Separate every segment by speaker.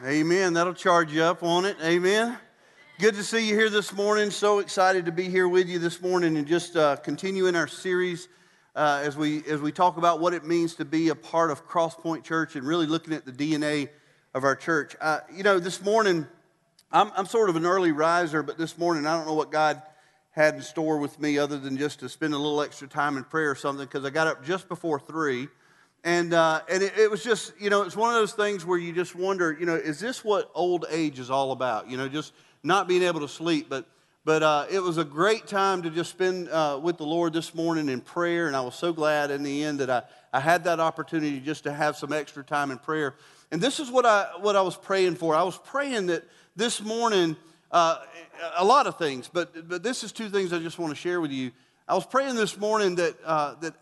Speaker 1: Amen. That'll charge you up on it. Amen. Good to see you here this morning. So excited to be here with you this morning and just uh, continue in our series uh, as we as we talk about what it means to be a part of Crosspoint Church and really looking at the DNA of our church. Uh, you know, this morning I'm, I'm sort of an early riser, but this morning I don't know what God had in store with me other than just to spend a little extra time in prayer or something because I got up just before three. And, uh, and it, it, was just, you know, it's one of those things where you just wonder, you know, is this what old age is all about? You know, just not being able to sleep. But, but uh, it was a great time to just spend uh, with the Lord this morning in prayer. And I was so glad in the end that I, I had that opportunity just to have some extra time in prayer. And this is what I, what I was praying for. I was praying that this morning, uh, a lot of things, but, but this is two things I just want to share with you. I was praying this morning that, uh, that,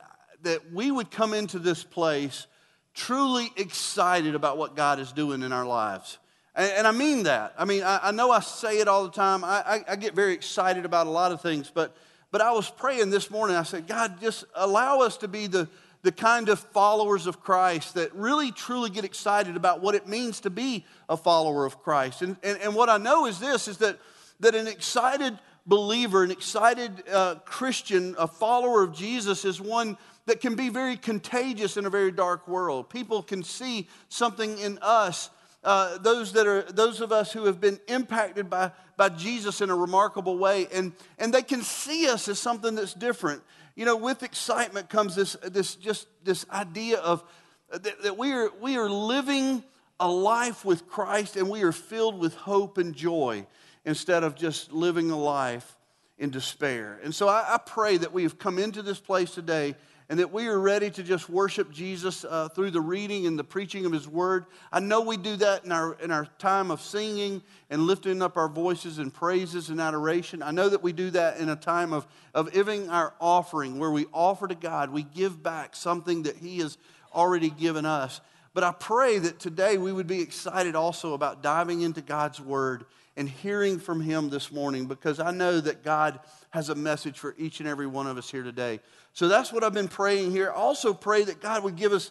Speaker 1: that we would come into this place truly excited about what God is doing in our lives. And, and I mean that. I mean, I, I, know I say it all the time. I, I, I get very excited about a lot of things, but, but I was praying this morning. I said, God, just allow us to be the, the kind of followers of Christ that really truly get excited about what it means to be a follower of Christ. And, and, and what I know is this is that, that an excited believer, an excited uh, Christian, a follower of Jesus is one that can be very contagious in a very dark world. People can see something in us. Uh, those that are those of us who have been impacted by, by Jesus in a remarkable way, and, and they can see us as something that's different you know, with excitement comes this, this just this idea of that, that we, are, we are living a life with Christ and we are filled with hope and joy instead of just living a life in despair. And so I, I pray that we have come into this place today and that we are ready to just worship Jesus uh, through the reading and the preaching of His Word. I know we do that in our, in our time of singing and lifting up our voices in praises and adoration. I know that we do that in a time of, of giving our offering, where we offer to God, we give back something that He has already given us. But I pray that today we would be excited also about diving into God's Word and hearing from Him this morning because I know that God has a message for each and every one of us here today. So that's what I've been praying here. Also, pray that God would give us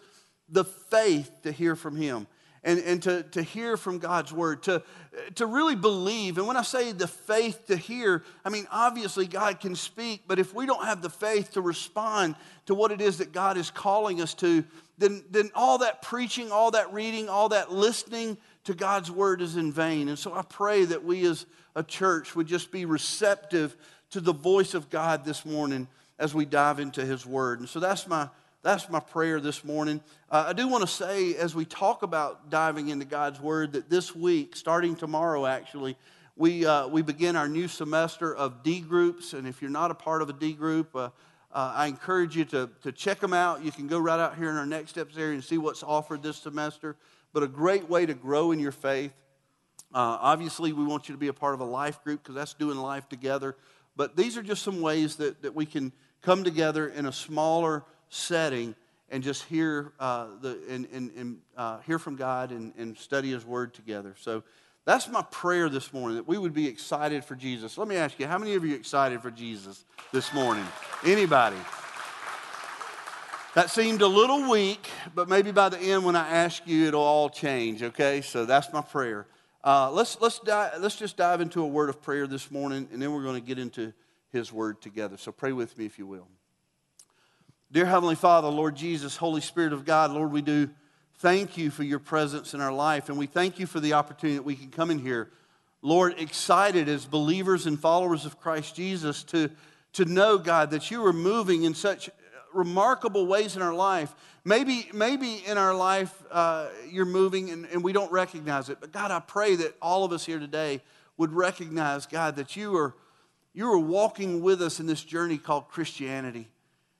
Speaker 1: the faith to hear from Him and, and to, to hear from God's word, to, to really believe. And when I say the faith to hear, I mean, obviously God can speak, but if we don't have the faith to respond to what it is that God is calling us to, then, then all that preaching, all that reading, all that listening to God's word is in vain. And so I pray that we as a church would just be receptive to the voice of God this morning as we dive into his word. And so that's my that's my prayer this morning. Uh, I do want to say, as we talk about diving into God's Word, that this week, starting tomorrow actually, we, uh, we begin our new semester of D groups. And if you're not a part of a D group, uh, uh, I encourage you to, to check them out. You can go right out here in our Next Steps area and see what's offered this semester. But a great way to grow in your faith. Uh, obviously, we want you to be a part of a life group because that's doing life together. But these are just some ways that, that we can come together in a smaller setting and just hear uh, the and, and, and uh, hear from God and, and study His Word together. So that's my prayer this morning that we would be excited for Jesus. Let me ask you, how many of you are excited for Jesus this morning? Anybody? That seemed a little weak, but maybe by the end, when I ask you, it'll all change. Okay, so that's my prayer. Uh, let's let's let's just dive into a word of prayer this morning, and then we're going to get into His Word together. So pray with me if you will. Dear Heavenly Father, Lord Jesus, Holy Spirit of God, Lord, we do thank you for your presence in our life, and we thank you for the opportunity that we can come in here, Lord, excited as believers and followers of Christ Jesus to, to know, God, that you are moving in such remarkable ways in our life. Maybe, maybe in our life uh, you're moving and, and we don't recognize it, but God, I pray that all of us here today would recognize, God, that you are, you are walking with us in this journey called Christianity.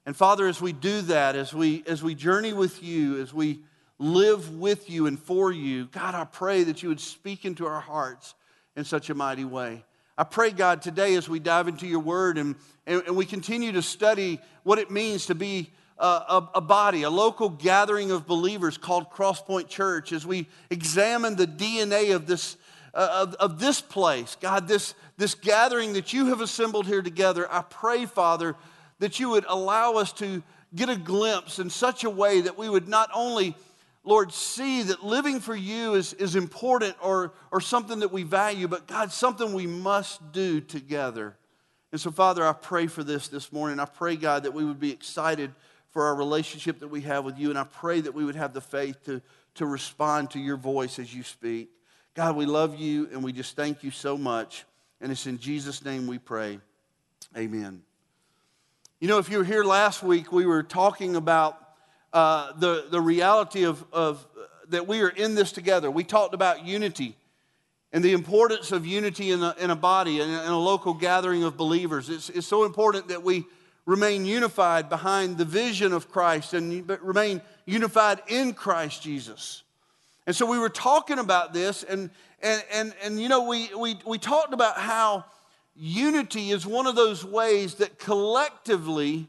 Speaker 1: And Father, as we do that, as we, as we journey with you, as we live with you and for you, God, I pray that you would speak into our hearts in such a mighty way. I pray, God, today as we dive into your word and, and, and we continue to study what it means to be a, a, a, body, a local gathering of believers called Crosspoint Church, as we examine the DNA of this, uh, of, of this place, God, this, this gathering that you have assembled here together, I pray, Father, that you would allow us to get a glimpse in such a way that we would not only Lord, see that living for you is, is important or, or something that we value, but God, something we must do together. And so, Father, I pray for this this morning. I pray, God, that we would be excited for our relationship that we have with you. And I pray that we would have the faith to, to respond to your voice as you speak. God, we love you and we just thank you so much. And it's in Jesus' name we pray. Amen. You know, if you were here last week, we were talking about uh, the, the reality of, of uh, that we are in this together. We talked about unity and the importance of unity in a, in a body and in a local gathering of believers. It's, it's so important that we remain unified behind the vision of Christ and remain unified in Christ Jesus. And so we were talking about this, and, and, and, and you know, we, we, we talked about how unity is one of those ways that collectively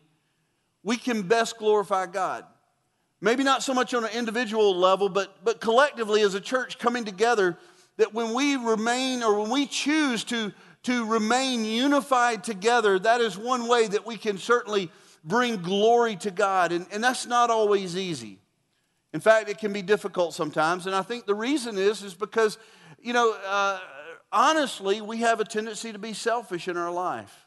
Speaker 1: we can best glorify God. Maybe not so much on an individual level, but, but collectively as a church coming together, that when we remain or when we choose to, to remain unified together, that is one way that we can certainly bring glory to God. And, and that's not always easy. In fact, it can be difficult sometimes. And I think the reason is, is because, you know, uh, honestly, we have a tendency to be selfish in our life.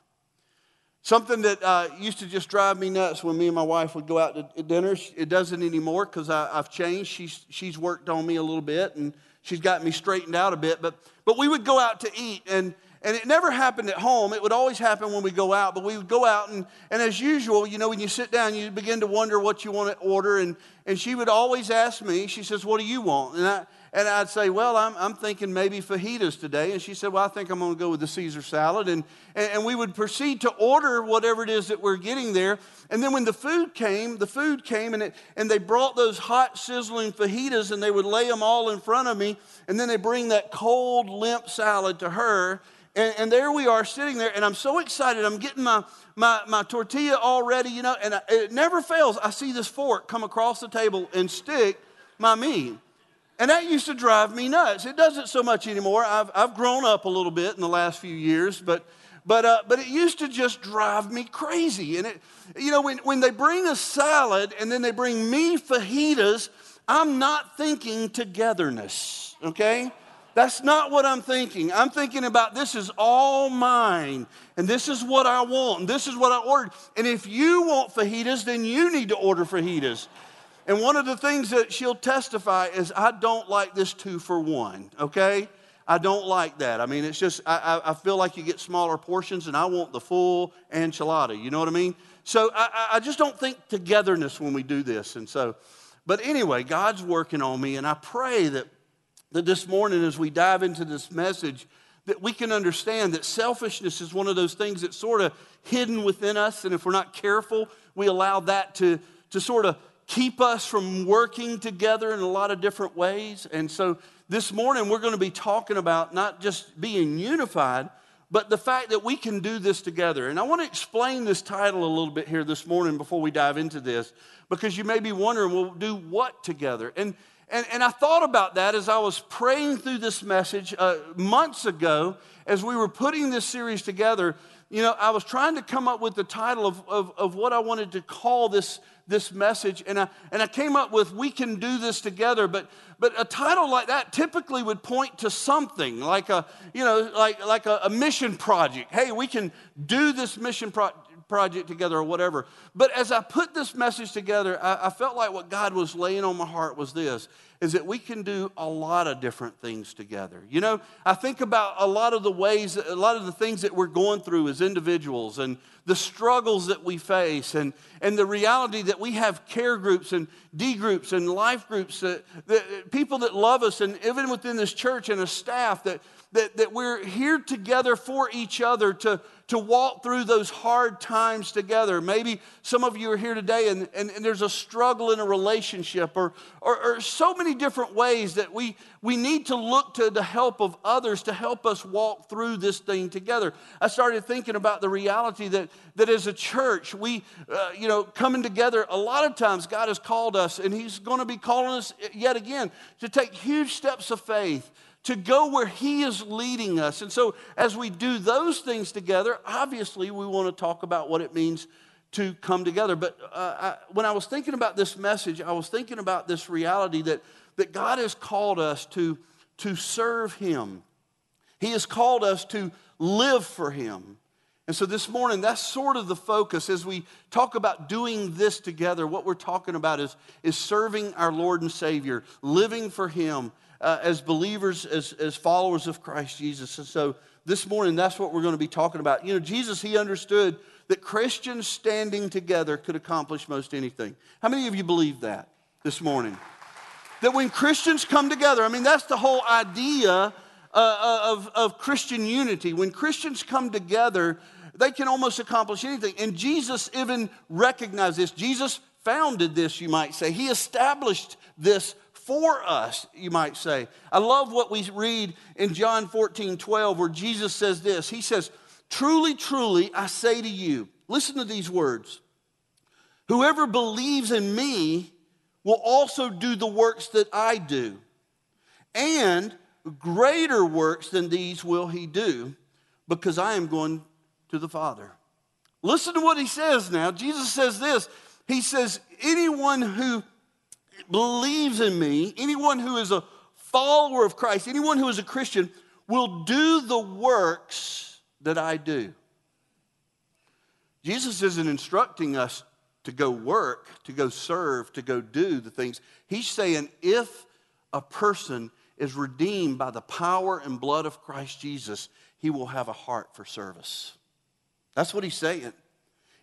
Speaker 1: Something that uh, used to just drive me nuts when me and my wife would go out to dinner. It doesn't anymore because I've changed. She's, she's worked on me a little bit and she's got me straightened out a bit. But, but we would go out to eat and, and it never happened at home. It would always happen when we go out. But we would go out and, and as usual, you know, when you sit down, you begin to wonder what you want to order. And, and she would always ask me, she says, what do you want? And I, and I'd say, Well, I'm, I'm thinking maybe fajitas today. And she said, Well, I think I'm going to go with the Caesar salad. And, and, we would proceed to order whatever it is that we're getting there. And then when the food came, the food came and, it, and they brought those hot, sizzling fajitas and they would lay them all in front of me. And then they bring that cold, limp salad to her. And, and, there we are sitting there, and I'm so excited. I'm getting my, my, my tortilla all ready, you know, and I, it never fails. I see this fork come across the table and stick my meat. And that used to drive me nuts. It doesn't so much anymore. I've, I've grown up a little bit in the last few years, but, but, uh, but it used to just drive me crazy. And it, you know, when, when they bring a salad and then they bring me fajitas, I'm not thinking togetherness, okay? That's not what I'm thinking. I'm thinking about this is all mine, and this is what I want, and this is what I ordered. And if you want fajitas, then you need to order fajitas. And one of the things that she'll testify is, I don't like this two for one, okay? I don't like that. I mean, it's just, I, I feel like you get smaller portions and I want the full enchilada. You know what I mean? So I, I just don't think togetherness when we do this. And so, but anyway, God's working on me. And I pray that, that this morning, as we dive into this message, that we can understand that selfishness is one of those things that's sort of hidden within us. And if we're not careful, we allow that to, to sort of keep us from working together in a lot of different ways. And so this morning we're going to be talking about not just being unified, but the fact that we can do this together. And I want to explain this title a little bit here this morning before we dive into this, because you may be wondering, we'll do what together? And and, and I thought about that as I was praying through this message uh, months ago, as we were putting this series together. You know, I was trying to come up with the title of, of, of what I wanted to call this, this message, and I, and I came up with We Can Do This Together. But, but a title like that typically would point to something like a, you know, like, like a, a mission project. Hey, we can do this mission project project together or whatever. But as I put this message together, I, I, felt like what God was laying on my heart was this is that we can do a lot of different things together. You know, I think about a lot of the ways, a lot of the things that we're going through as individuals and the struggles that we face and, and the reality that we have care groups and D groups and life groups, that, that people that love us, and even within this church and a staff that, that, that we're here together for each other to, to walk through those hard times together. Maybe some of you are here today and, and, and there's a struggle in a relationship or, or, or, so many different ways that we, we need to look to the help of others to help us walk through this thing together. I started thinking about the reality that, that as a church, we, uh, you know, coming together, a lot of times God has called us and He's going to be calling us yet again to take huge steps of faith to go where He is leading us. And so, as we do those things together, obviously, we want to talk about what it means to come together. But uh, I, when I was thinking about this message, I was thinking about this reality that, that God has called us to, to serve Him. He has called us to live for Him. And so this morning, that's sort of the focus as we talk about doing this together. What we're talking about is, is serving our Lord and Savior, living for Him uh, as believers, as, as followers of Christ Jesus. And so this morning, that's what we're going to be talking about. You know, Jesus, He understood that Christians standing together could accomplish most anything. How many of you believe that this morning? That when Christians come together, I mean, that's the whole idea uh, uh, of, of Christian unity. When Christians come together, they can almost accomplish anything. And Jesus even recognized this. Jesus founded this, you might say. He established this for us, you might say. I love what we read in John 14 12, where Jesus says this He says, Truly, truly, I say to you, listen to these words. Whoever believes in me will also do the works that I do. And greater works than these will he do, because I am going to the Father. Listen to what he says now. Jesus says this He says, Anyone who believes in me, anyone who is a follower of Christ, anyone who is a Christian, will do the works that I do. Jesus isn't instructing us to go work, to go serve, to go do the things. He's saying if a person is redeemed by the power and blood of Christ Jesus, he will have a heart for service. That's what he's saying.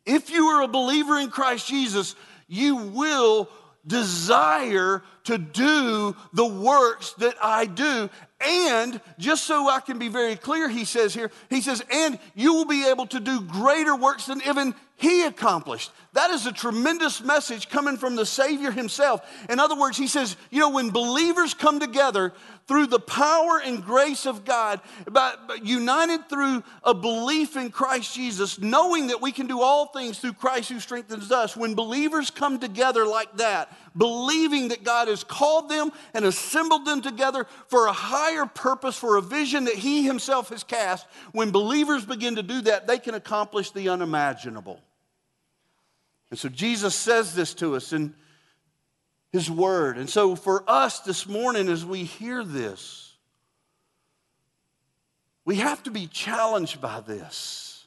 Speaker 1: If you are a believer in Christ Jesus, you will desire to do the works that I do. And just so I can be very clear, he says here, he says, and you will be able to do greater works than even he accomplished. That is a tremendous message coming from the Savior himself. In other words, he says, you know, when believers come together through the power and grace of God, but, united through a belief in Christ Jesus, knowing that we can do all things through Christ who strengthens us, when believers come together like that, believing that God has called them and assembled them together for a higher purpose, for a vision that He Himself has cast. When believers begin to do that, they can accomplish the unimaginable. And so Jesus says this to us in His Word. And so for us this morning, as we hear this, we have to be challenged by this.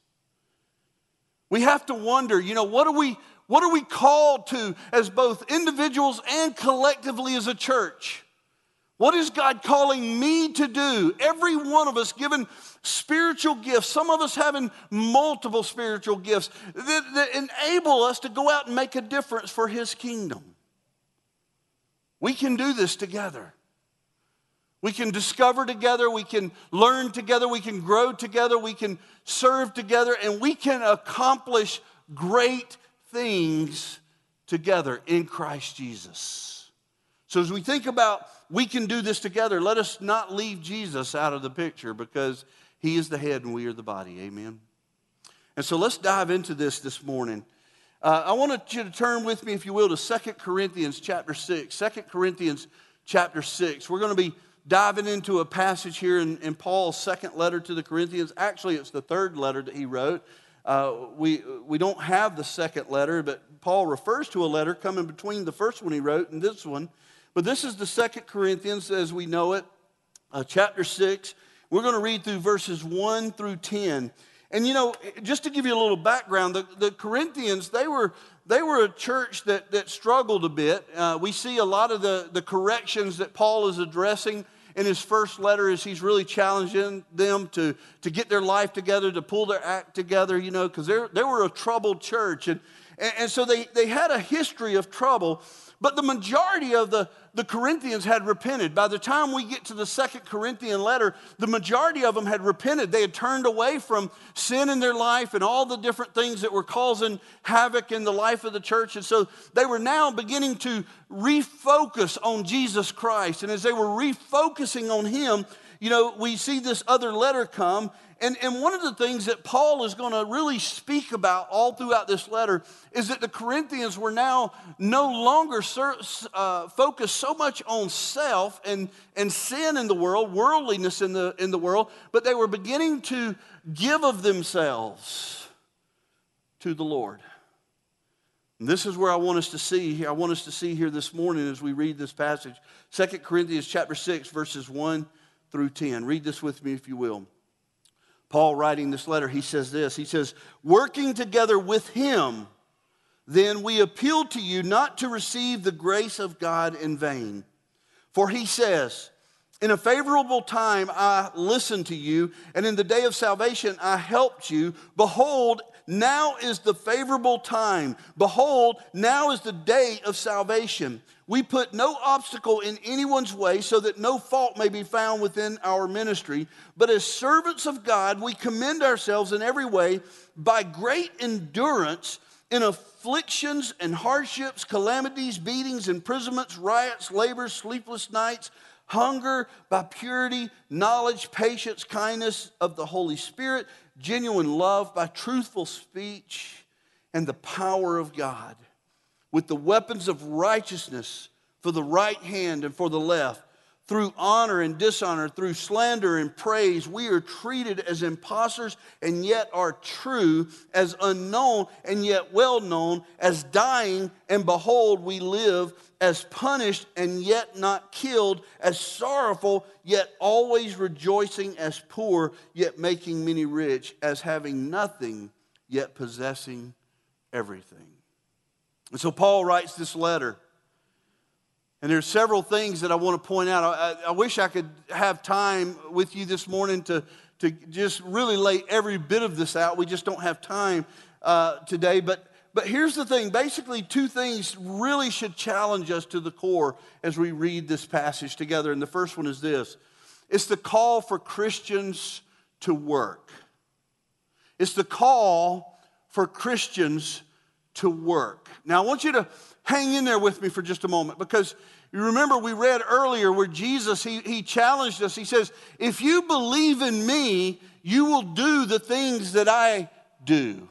Speaker 1: We have to wonder, you know, what are we what are we called to as both individuals and collectively as a church? What is God calling me to do? Every one of us given spiritual gifts, some of us having multiple spiritual gifts that, that, enable us to go out and make a difference for His kingdom. We can do this together. We can discover together, we can learn together, we can grow together, we can serve together, and we can accomplish great things together in Christ Jesus. So, as we think about we can do this together, let us not leave Jesus out of the picture because he is the head and we are the body. Amen. And so, let's dive into this this morning. Uh, I want you to turn with me, if you will, to Second Corinthians chapter 6. 2 Corinthians chapter 6. We're going to be diving into a passage here in, in Paul's second letter to the Corinthians. Actually, it's the third letter that he wrote. Uh, we, we don't have the second letter, but Paul refers to a letter coming between the first one he wrote and this one. But this is the Second Corinthians as we know it, uh, chapter 6. We're going to read through verses 1 through 10. And you know, just to give you a little background, the, the Corinthians, they were, they were a church that, that struggled a bit. Uh, we see a lot of the, the corrections that Paul is addressing in his first letter is he's really challenging them to, to get their life together, to pull their act together, you know, because they were a troubled church. And, and, and so they, they had a history of trouble. But the majority of the, the Corinthians had repented. By the time we get to the second Corinthian letter, the majority of them had repented. They had turned away from sin in their life and all the different things that were causing havoc in the life of the church. And so they were now beginning to refocus on Jesus Christ. And as they were refocusing on Him, you know, we see this other letter come, and, and one of the things that Paul is going to really speak about all throughout this letter is that the Corinthians were now no longer uh, focused so much on self and, and sin in the world, worldliness in the, in the world, but they were beginning to give of themselves to the Lord. And this is where I want us to see. I want us to see here this morning as we read this passage. 2 Corinthians chapter 6, verses 1 through 10. Read this with me if you will. Paul writing this letter, he says this. He says, Working together with him, then we appeal to you not to receive the grace of God in vain. For he says, In a favorable time I listened to you, and in the day of salvation I helped you. Behold, now is the favorable time. Behold, now is the day of salvation. We put no obstacle in anyone's way so that no fault may be found within our ministry. But as servants of God, we commend ourselves in every way by great endurance in afflictions and hardships, calamities, beatings, imprisonments, riots, labors, sleepless nights, hunger, by purity, knowledge, patience, kindness of the Holy Spirit genuine love, by truthful speech, and the power of God, with the weapons of righteousness for the right hand and for the left. Through honor and dishonor, through slander and praise, we are treated as impostors and yet are true, as unknown and yet well known, as dying and behold, we live, as punished and yet not killed, as sorrowful yet always rejoicing, as poor yet making many rich, as having nothing yet possessing everything. And so Paul writes this letter and there's several things that I want to point out. I, I, wish I could have time with you this morning to, to just really lay every bit of this out. We just don't have time uh, today. But, but here's the thing basically, two things really should challenge us to the core as we read this passage together. And the first one is this it's the call for Christians to work. It's the call for Christians to work. Now, I want you to hang in there with me for just a moment because you remember we read earlier where Jesus he, he challenged us. He says, If you believe in me, you will do the things that I do.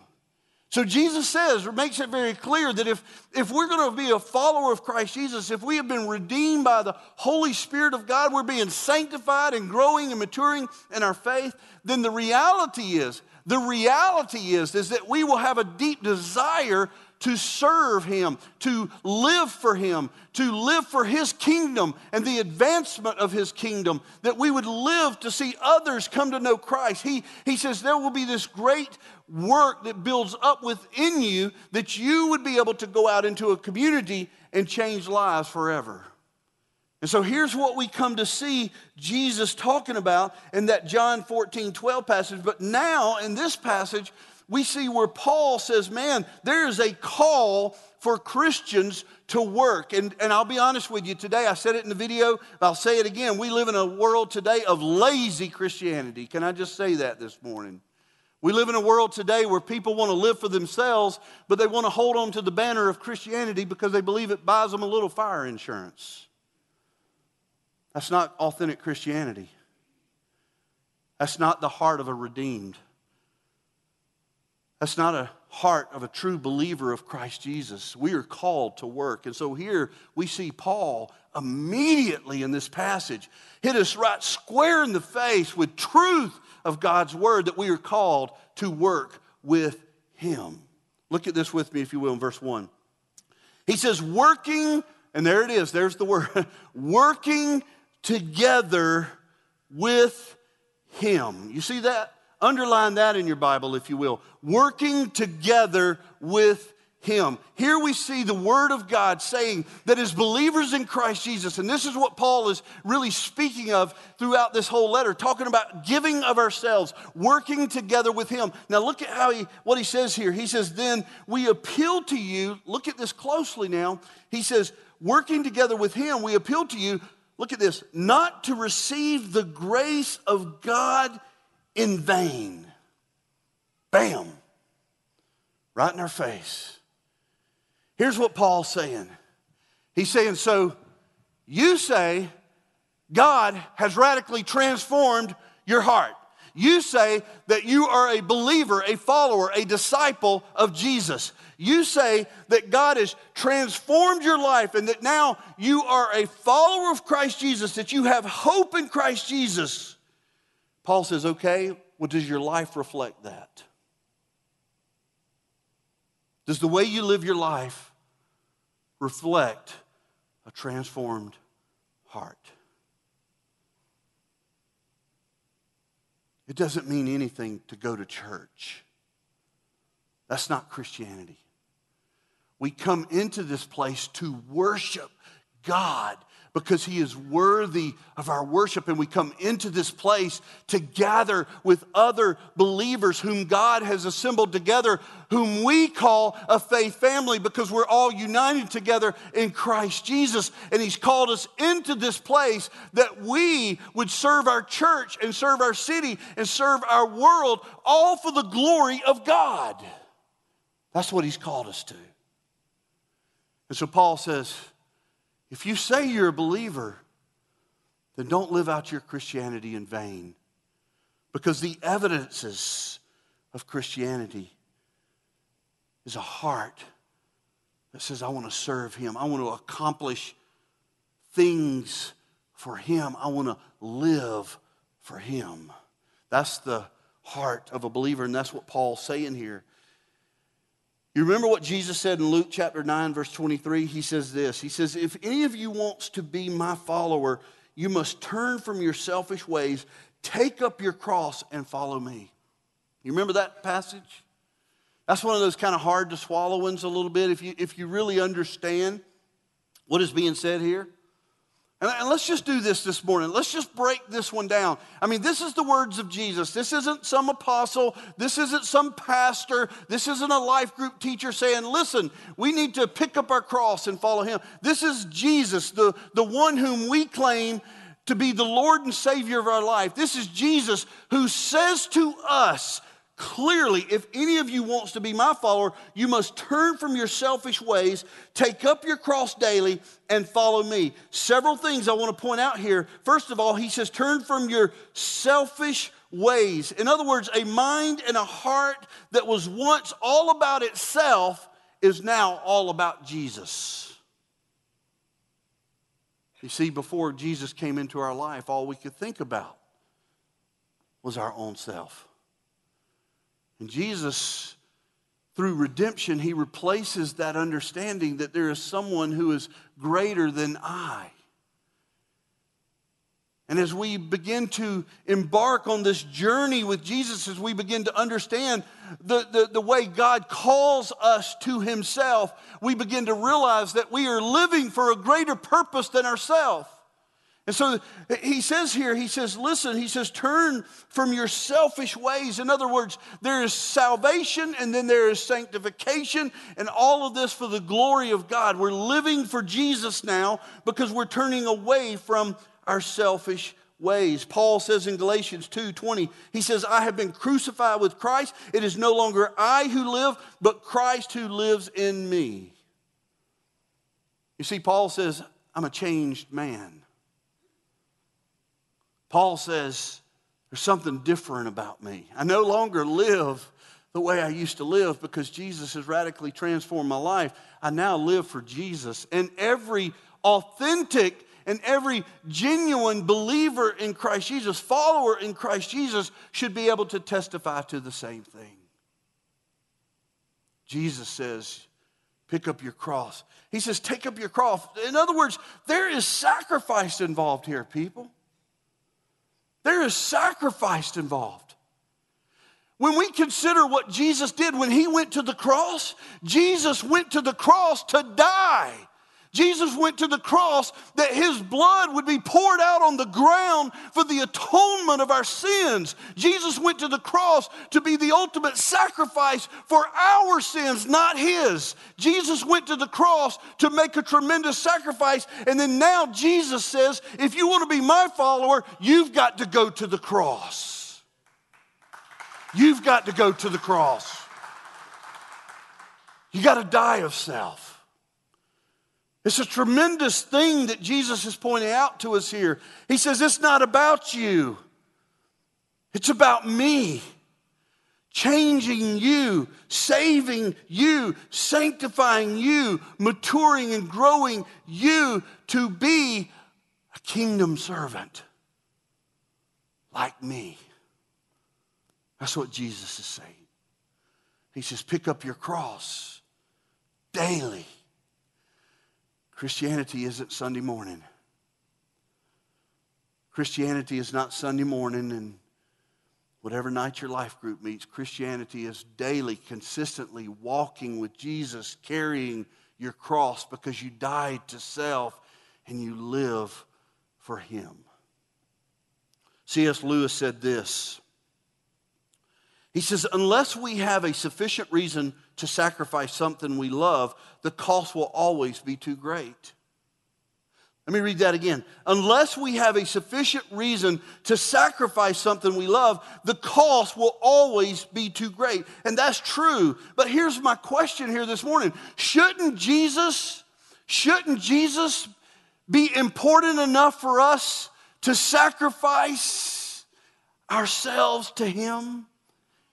Speaker 1: So Jesus says, or makes it very clear that if, if we're going to be a follower of Christ Jesus, if we have been redeemed by the Holy Spirit of God, we're being sanctified and growing and maturing in our faith, then the reality is, the reality is, is that we will have a deep desire to serve Him, to live for Him, to live for His kingdom and the advancement of His kingdom, that we would live to see others come to know Christ. He, he says there will be this great work that builds up within you that you would be able to go out into a community and change lives forever. And so here's what we come to see Jesus talking about in that John 14, 12 passage. But now in this passage, we see where Paul says, man, there is a call for Christians to work. And, and I'll be honest with you today, I said it in the video, I'll say it again. We live in a world today of lazy Christianity. Can I just say that this morning? We live in a world today where people want to live for themselves, but they want to hold on to the banner of Christianity because they believe it buys them a little fire insurance. That's not authentic Christianity. That's not the heart of a redeemed. That's not a heart of a true believer of Christ Jesus. We are called to work. And so here we see Paul immediately in this passage hit us right square in the face with truth of God's word that we are called to work with him. Look at this with me, if you will, in verse 1. He says, working, and there it is, there's the word, working together with him. You see that? Underline that in your Bible, if you will. Working together with him. Here we see the Word of God saying that as believers in Christ Jesus, and this is what Paul is really speaking of throughout this whole letter, talking about giving of ourselves, working together with Him. Now look at how he, what he says here. He says, Then we appeal to you, look at this closely now. He says, Working together with Him, we appeal to you, look at this, not to receive the grace of God in vain. Bam. Right in our face. Here's what Paul's saying He's saying, So you say God has radically transformed your heart. You say that you are a believer, a follower, a disciple of Jesus. You say that God has transformed your life and that now you are a follower of Christ Jesus, that you have hope in Christ Jesus. Paul says, okay, well, does your life reflect that? Does the way you live your life reflect a transformed heart? It doesn't mean anything to go to church. That's not Christianity. We come into this place to worship God because he is worthy of our worship. And we come into this place to gather with other believers whom God has assembled together, whom we call a faith family because we're all united together in Christ Jesus. And he's called us into this place that we would serve our church and serve our city and serve our world, all for the glory of God. That's what he's called us to. And so Paul says, if you say you're a believer, then don't live out your Christianity in vain. Because the evidences of Christianity is a heart that says, I want to serve Him. I want to accomplish things for Him. I want to live for Him. That's the heart of a believer, and that's what Paul's saying here. You remember what Jesus said in Luke chapter 9, verse 23? He says this He says, If any of you wants to be my follower, you must turn from your selfish ways, take up your cross, and follow me. You remember that passage? That's one of those kind of hard to swallow ones a little bit if you, if you really understand what is being said here. And let's just do this this morning. Let's just break this one down. I mean, this is the words of Jesus. This isn't some apostle. This isn't some pastor. This isn't a life group teacher saying, listen, we need to pick up our cross and follow him. This is Jesus, the, the one whom we claim to be the Lord and Savior of our life. This is Jesus who says to us, Clearly, if any of you wants to be my follower, you must turn from your selfish ways, take up your cross daily, and follow me. Several things I want to point out here. First of all, he says, turn from your selfish ways. In other words, a mind and a heart that was once all about itself is now all about Jesus. You see, before Jesus came into our life, all we could think about was our own self. And Jesus, through redemption, he replaces that understanding that there is someone who is greater than I. And as we begin to embark on this journey with Jesus, as we begin to understand the, the, the, way God calls us to Himself, we begin to realize that we are living for a greater purpose than ourselves. And so he says here, he says, listen, he says, turn from your selfish ways. In other words, there is salvation and then there is sanctification and all of this for the glory of God. We're living for Jesus now because we're turning away from our selfish ways. Paul says in Galatians 2:20, he says, I have been crucified with Christ. It is no longer I who live, but Christ who lives in me. You see, Paul says, I'm a changed man. Paul says, There's something different about me. I no longer live the way I used to live because Jesus has radically transformed my life. I now live for Jesus. And every authentic and every genuine believer in Christ Jesus, follower in Christ Jesus, should be able to testify to the same thing. Jesus says, Pick up your cross. He says, Take up your cross. In other words, there is sacrifice involved here, people. There is sacrifice involved. When we consider what Jesus did when he went to the cross, Jesus went to the cross to die. Jesus went to the cross that his blood would be poured out on the ground for the atonement of our sins. Jesus went to the cross to be the ultimate sacrifice for our sins, not his. Jesus went to the cross to make a tremendous sacrifice. And then now Jesus says, if you want to be my follower, you've got to go to the cross. You've got to go to the cross. You got to die of self. It's a tremendous thing that Jesus is pointing out to us here. He says, It's not about you, it's about me. Changing you, saving you, sanctifying you, maturing and growing you to be a kingdom servant like me. That's what Jesus is saying. He says, Pick up your cross daily. Christianity isn't Sunday morning. Christianity is not Sunday morning and whatever night your life group meets. Christianity is daily, consistently walking with Jesus, carrying your cross because you died to self and you live for Him. C.S. Lewis said this. He says, unless we have a sufficient reason to sacrifice something we love, the cost will always be too great. Let me read that again. Unless we have a sufficient reason to sacrifice something we love, the cost will always be too great. And that's true. But here's my question here this morning. Shouldn't Jesus, shouldn't Jesus be important enough for us to sacrifice ourselves to him?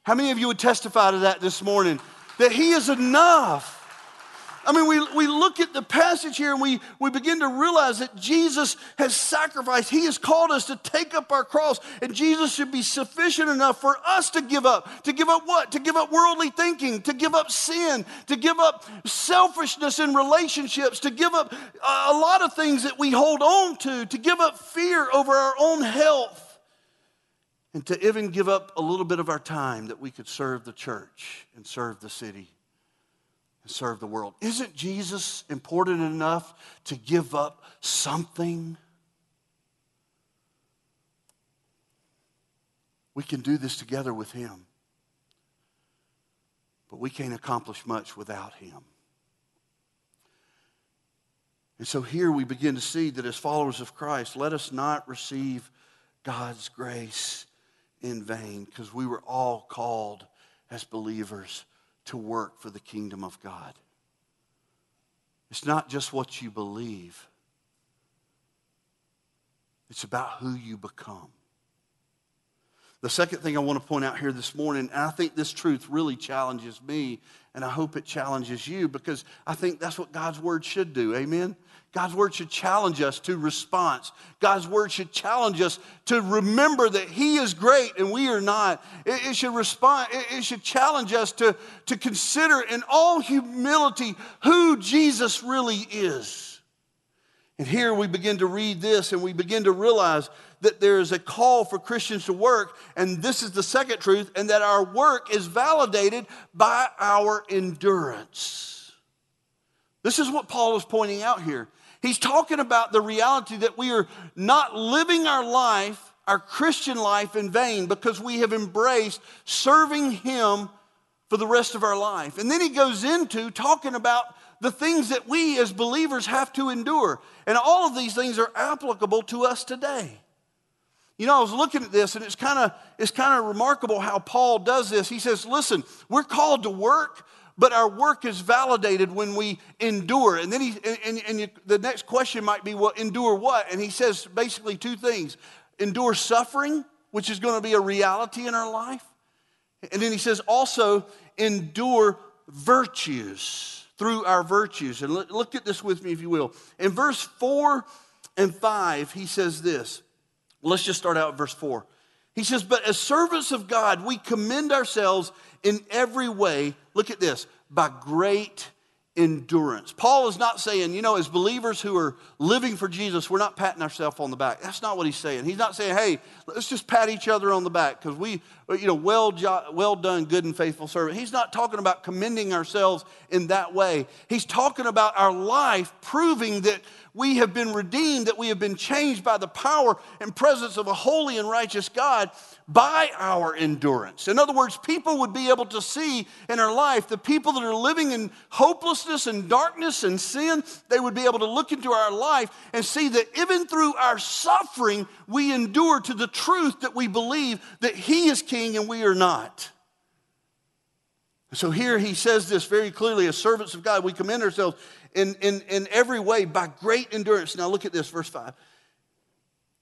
Speaker 1: How many of you would testify to that this morning? That he is enough. I mean, we, we look at the passage here and we, we begin to realize that Jesus has sacrificed. He has called us to take up our cross, and Jesus should be sufficient enough for us to give up. To give up what? To give up worldly thinking, to give up sin, to give up selfishness in relationships, to give up a lot of things that we hold on to, to give up fear over our own health and to even give up a little bit of our time that we could serve the church and serve the city and serve the world. Isn't Jesus important enough to give up something? We can do this together with Him, but we can't accomplish much without Him. And so here we begin to see that as followers of Christ, let us not receive God's grace in vain because we were all called as believers to work for the kingdom of God. It's not just what you believe, it's about who you become. The second thing I want to point out here this morning, and I think this truth really challenges me, and I hope it challenges you because I think that's what God's word should do. Amen? God's word should challenge us to response. God's word should challenge us to remember that He is great and we are not. It, it should respond, it, it should challenge us to, to consider in all humility who Jesus really is. And here we begin to read this and we begin to realize that there is a call for Christians to work, and this is the second truth, and that our work is validated by our endurance. This is what Paul is pointing out here. He's talking about the reality that we are not living our life, our Christian life, in vain because we have embraced serving Him for the rest of our life. And then he goes into talking about the things that we as believers have to endure. And all of these things are applicable to us today. You know, I was looking at this and it's kind of it's kind of remarkable how Paul does this. He says, "Listen, we're called to work, but our work is validated when we endure. And then he, and, and the next question might be, well, endure what? And he says basically two things endure suffering, which is going to be a reality in our life. And then he says also endure virtues through our virtues. And look, look at this with me, if you will. In verse 4 and 5, he says this. Let's just start out verse 4. He says, But as servants of God, we commend ourselves in every way, look at this, by great endurance. Paul is not saying, you know, as believers who are living for Jesus, we're not patting ourselves on the back. That's not what he's saying. He's not saying, hey, let's just pat each other on the back because we, you know, well, well done, good and faithful servant. He's not talking about commending ourselves in that way. He's talking about our life proving that we have been redeemed, that we have been changed by the power and presence of a holy and righteous God by our endurance. In other words, people would be able to see in our life the people that are living in hopelessness and darkness and sin, they would be able to look into our life and see that even through our suffering, we endure to the truth that we believe that He is King and we are not. So here he says this very clearly as servants of God, we commend ourselves in, in, in every way by great endurance. Now look at this, verse 5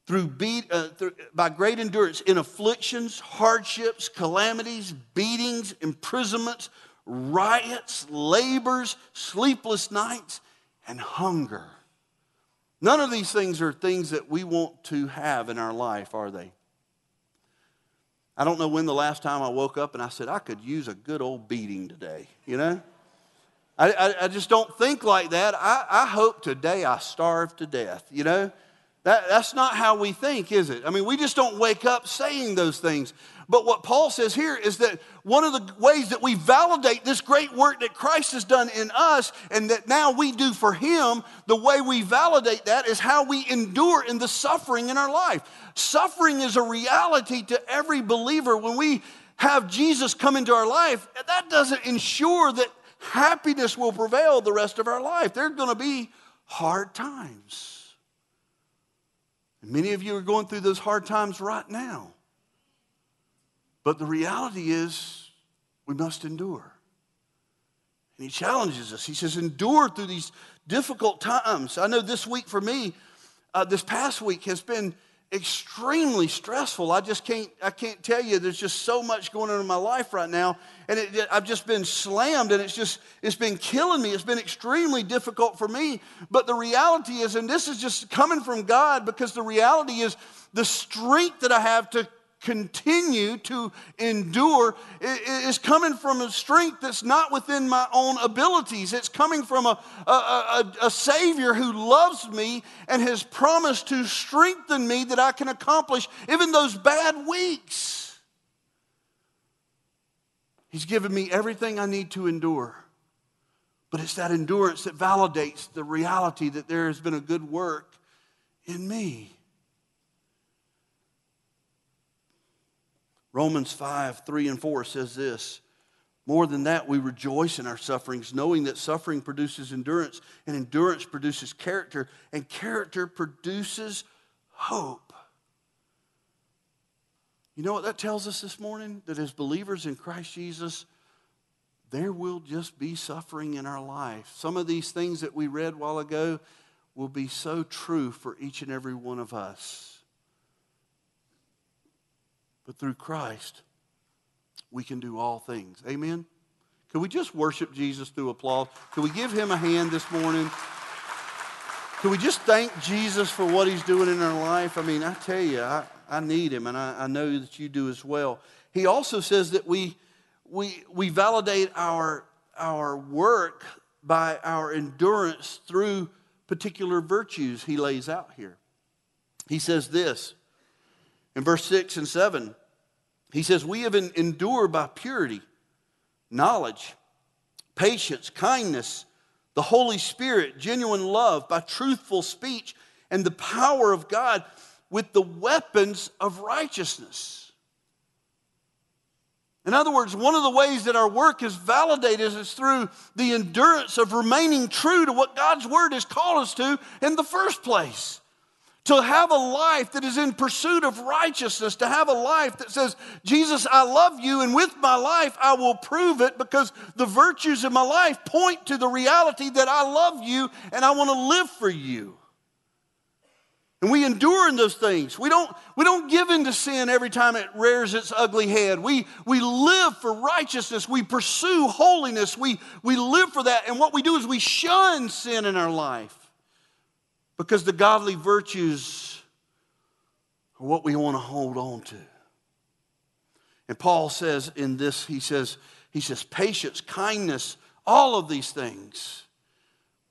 Speaker 1: through, beat, uh, through, by great endurance in afflictions, hardships, calamities, beatings, imprisonments, riots, labors, sleepless nights, and hunger. None of these things are things that we want to have in our life, are they? I don't know when the last time I woke up and I said, I could use a good old beating today, you know? I, I, I just don't think like that. I, I hope today I starve to death, you know? That, that's not how we think, is it? I mean, we just don't wake up saying those things. But what Paul says here is that one of the ways that we validate this great work that Christ has done in us and that now we do for him, the way we validate that is how we endure in the suffering in our life. Suffering is a reality to every believer. When we have Jesus come into our life, that doesn't ensure that happiness will prevail the rest of our life. There are going to be hard times. And many of you are going through those hard times right now. But the reality is, we must endure. And he challenges us. He says, endure through these difficult times. I know this week for me, uh, this past week has been extremely stressful. I just can't, I can't tell you. There's just so much going on in my life right now. And it, I've just been slammed and it's just, it's been killing me. It's been extremely difficult for me. But the reality is, and this is just coming from God because the reality is the strength that I have to continue to endure is coming from a strength that's not within my own abilities. It's coming from a, a, a, a, Savior who loves me and has promised to strengthen me that I can accomplish even those bad weeks. He's given me everything I need to endure. But it's that endurance that validates the reality that there has been a good work in me. Romans 5 3 and 4 says this More than that, we rejoice in our sufferings, knowing that suffering produces endurance, and endurance produces character, and character produces hope. You know what that tells us this morning? That as believers in Christ Jesus, there will just be suffering in our life. Some of these things that we read a while ago will be so true for each and every one of us. But through Christ, we can do all things. Amen? Can we just worship Jesus through applause? Can we give him a hand this morning? Can we just thank Jesus for what he's doing in our life? I mean, I tell you, I, I need him, and I, I know that you do as well. He also says that we, we, we validate our, our work by our endurance through particular virtues he lays out here. He says this in verse 6 and 7, he says, We have endured by purity, knowledge, patience, kindness, the Holy Spirit, genuine love, by truthful speech, and the power of God with the weapons of righteousness. In other words, one of the ways that our work is validated is through the endurance of remaining true to what God's Word has called us to in the first place to have a life that is in pursuit of righteousness, to have a life that says, Jesus, I love you, and with my life I will prove it because the virtues of my life point to the reality that I love you and I want to live for you. And we endure in those things. We don't, we don't give in to sin every time it rears its ugly head. We, we live for righteousness. We pursue holiness. We, we live for that. And what we do is we shun sin in our life. Because the godly virtues are what we want to hold on to. And Paul says in this, he says, he says, patience, kindness, all of these things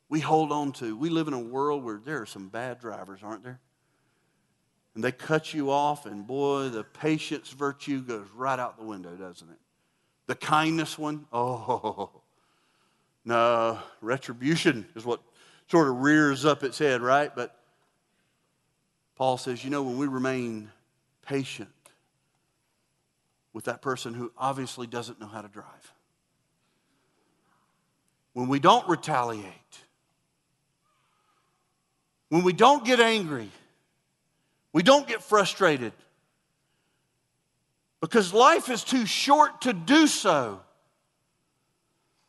Speaker 1: we hold on to. We live in a world where there are some bad drivers, aren't there? And they cut you off, and boy, the patience virtue goes right out the window, doesn't it? The kindness one, oh, no, retribution is what sort of rears up its head, right? But Paul says, you know, when we remain patient with that person who obviously doesn't know how to drive, when we don't retaliate, when we don't get angry, we don't get frustrated, because life is too short to do so.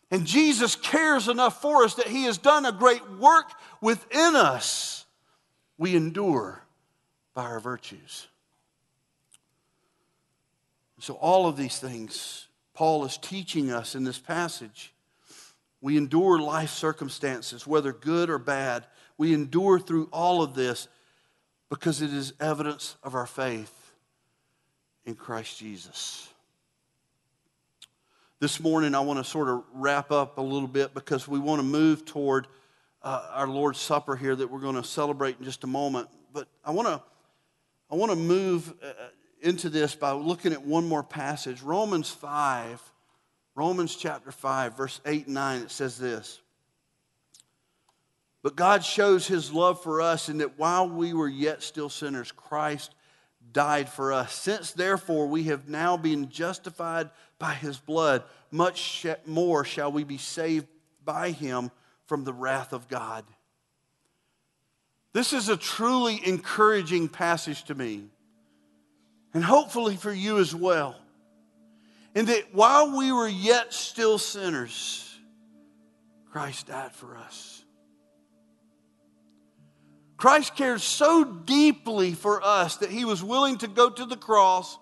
Speaker 1: And Jesus cares enough for us that He has done a great work within us. We endure by our virtues. So, all of these things Paul is teaching us in this passage. We endure life circumstances, whether good or bad. We endure through all of this because it is evidence of our faith in Christ Jesus. This morning, I want to sort of wrap up a little bit because we want to move toward uh, our Lord's Supper here that we're going to celebrate in just a moment. But I want to, I want to move uh, into this by looking at one more passage. Romans 5, Romans chapter 5, verse 8 and 9, it says this. But God shows his love for us in that while we were yet still sinners, Christ died for us. Since therefore we have now been justified by his blood, much more shall we be saved by him from the wrath of God. This is a truly encouraging passage to me, and hopefully for you as well. In that while we were yet still sinners, Christ died for us. Christ cared so deeply for us that he was willing to go to the cross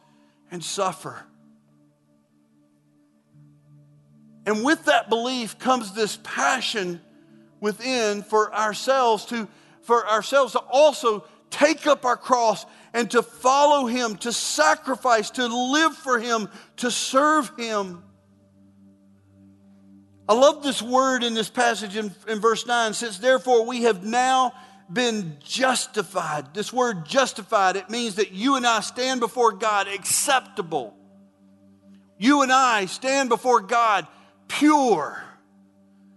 Speaker 1: and suffer. And with that belief comes this passion within for ourselves to for ourselves to also take up our cross and to follow him, to sacrifice, to live for him, to serve him. I love this word in this passage in, in verse 9. Since therefore we have now been justified. This word justified, it means that you and I stand before God acceptable. You and I stand before God pure.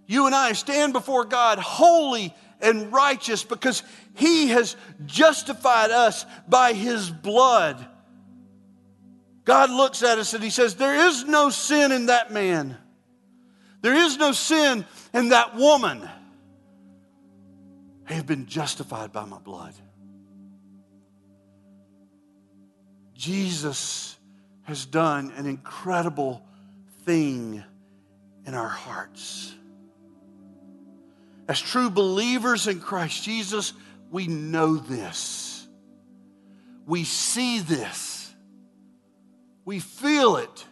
Speaker 1: You and I stand before God holy and righteous because He has justified us by His blood. God looks at us and He says, There is no sin in that man. There is no sin in that woman. Have been justified by my blood. Jesus has done an incredible thing in our hearts. As true believers in Christ Jesus, we know this. We see this. We feel it.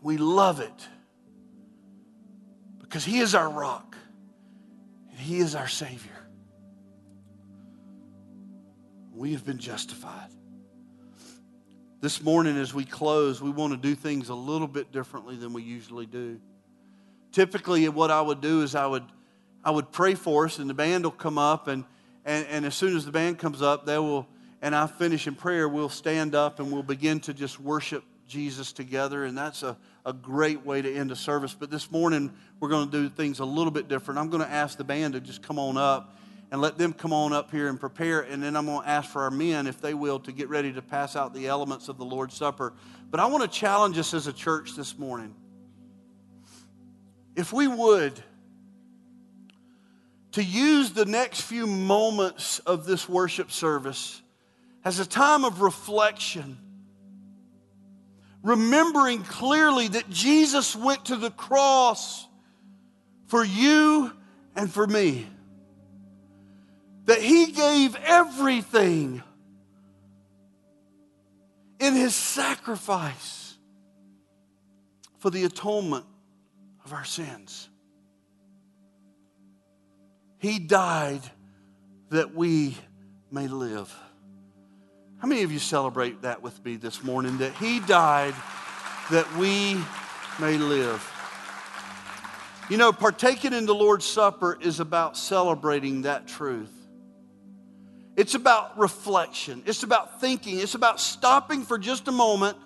Speaker 1: We love it. Because He is our rock He is our Savior. We have been justified. This morning, as we close, we want to do things a little bit differently than we usually do. Typically, what I would do is I would, I would pray for us, and the band will come up, and, and, and as soon as the band comes up, they will, and I finish in prayer, we'll stand up and we'll begin to just worship Jesus together, and that's a, a great way to end a service. But this morning, we're going to do things a little bit different. I'm going to ask the band to just come on up and let them come on up here and prepare. And then I'm going to ask for our men, if they will, to get ready to pass out the elements of the Lord's Supper. But I want to challenge us as a church this morning. If we would, to use the next few moments of this worship service as a time of reflection, remembering clearly that Jesus went to the cross for you and for me that he gave everything in his sacrifice for the atonement of our sins. He died that we may live. How many of you celebrate that with me this morning? That He died that we may live. You know, partaking in the Lord's Supper is about celebrating that truth. It's about reflection. It's about thinking. It's about stopping for just a moment.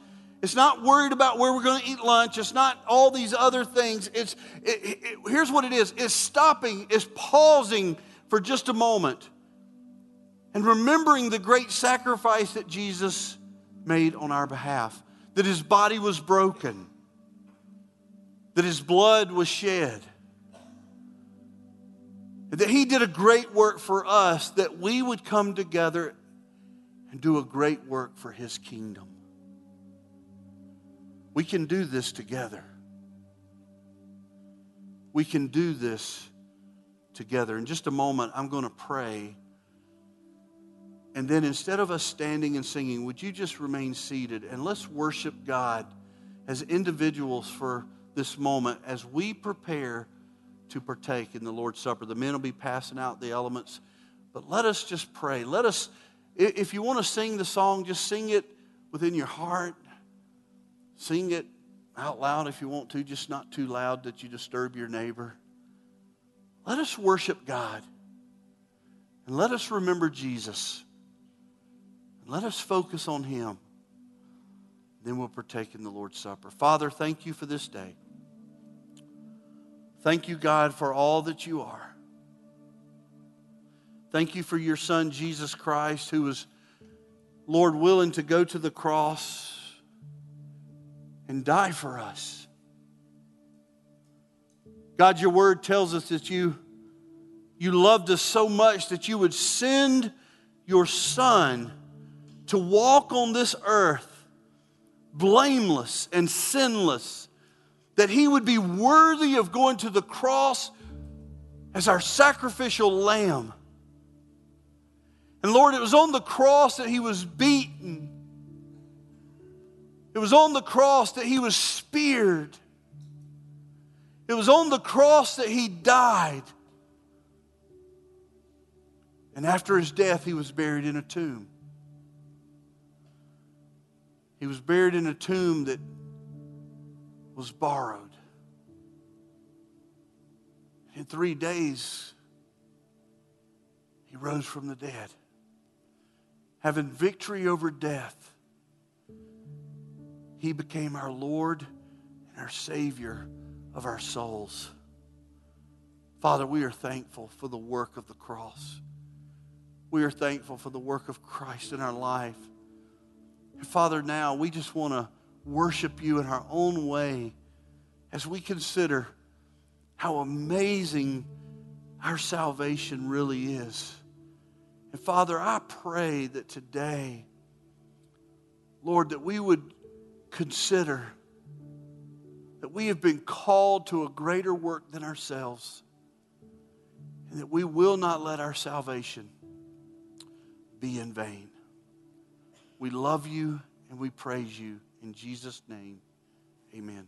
Speaker 1: It's not worried about where we're going to eat lunch. It's not all these other things. It's it, it, here's what it is. It's stopping. It's pausing for just a moment and remembering the great sacrifice that Jesus made on our behalf. That his body was broken. That his blood was shed that He did a great work for us, that we would come together and do a great work for His kingdom. We can do this together. We can do this together. In just a moment, I'm going to pray. And then instead of us standing and singing, would you just remain seated and let's worship God as individuals for this moment as we prepare to partake in the Lord's Supper. The men will be passing out the elements. But let us just pray. Let us, if you want to sing the song, just sing it within your heart. Sing it out loud if you want to, just not too loud that you disturb your neighbor. Let us worship God. And let us remember Jesus. Let us focus on Him. Then we'll partake in the Lord's Supper. Father, thank you for this day. Thank you, God, for all that you are. Thank you for your Son, Jesus Christ, who was, Lord, willing to go to the cross and die for us. God, your word tells us that you, you loved us so much that you would send your Son to walk on this earth blameless and sinless, that he would be worthy of going to the cross as our sacrificial lamb. And Lord, it was on the cross that he was beaten it was on the cross that he was speared. It was on the cross that he died. And after his death, he was buried in a tomb. He was buried in a tomb that was borrowed. In three days, he rose from the dead, having victory over death he became our Lord and our Savior of our souls. Father, we are thankful for the work of the cross. We are thankful for the work of Christ in our life. Father, now we just want to worship you in our own way as we consider how amazing our salvation really is. And Father, I pray that today, Lord, that we would consider that we have been called to a greater work than ourselves and that we will not let our salvation be in vain. We love you and we praise you. In Jesus' name, amen.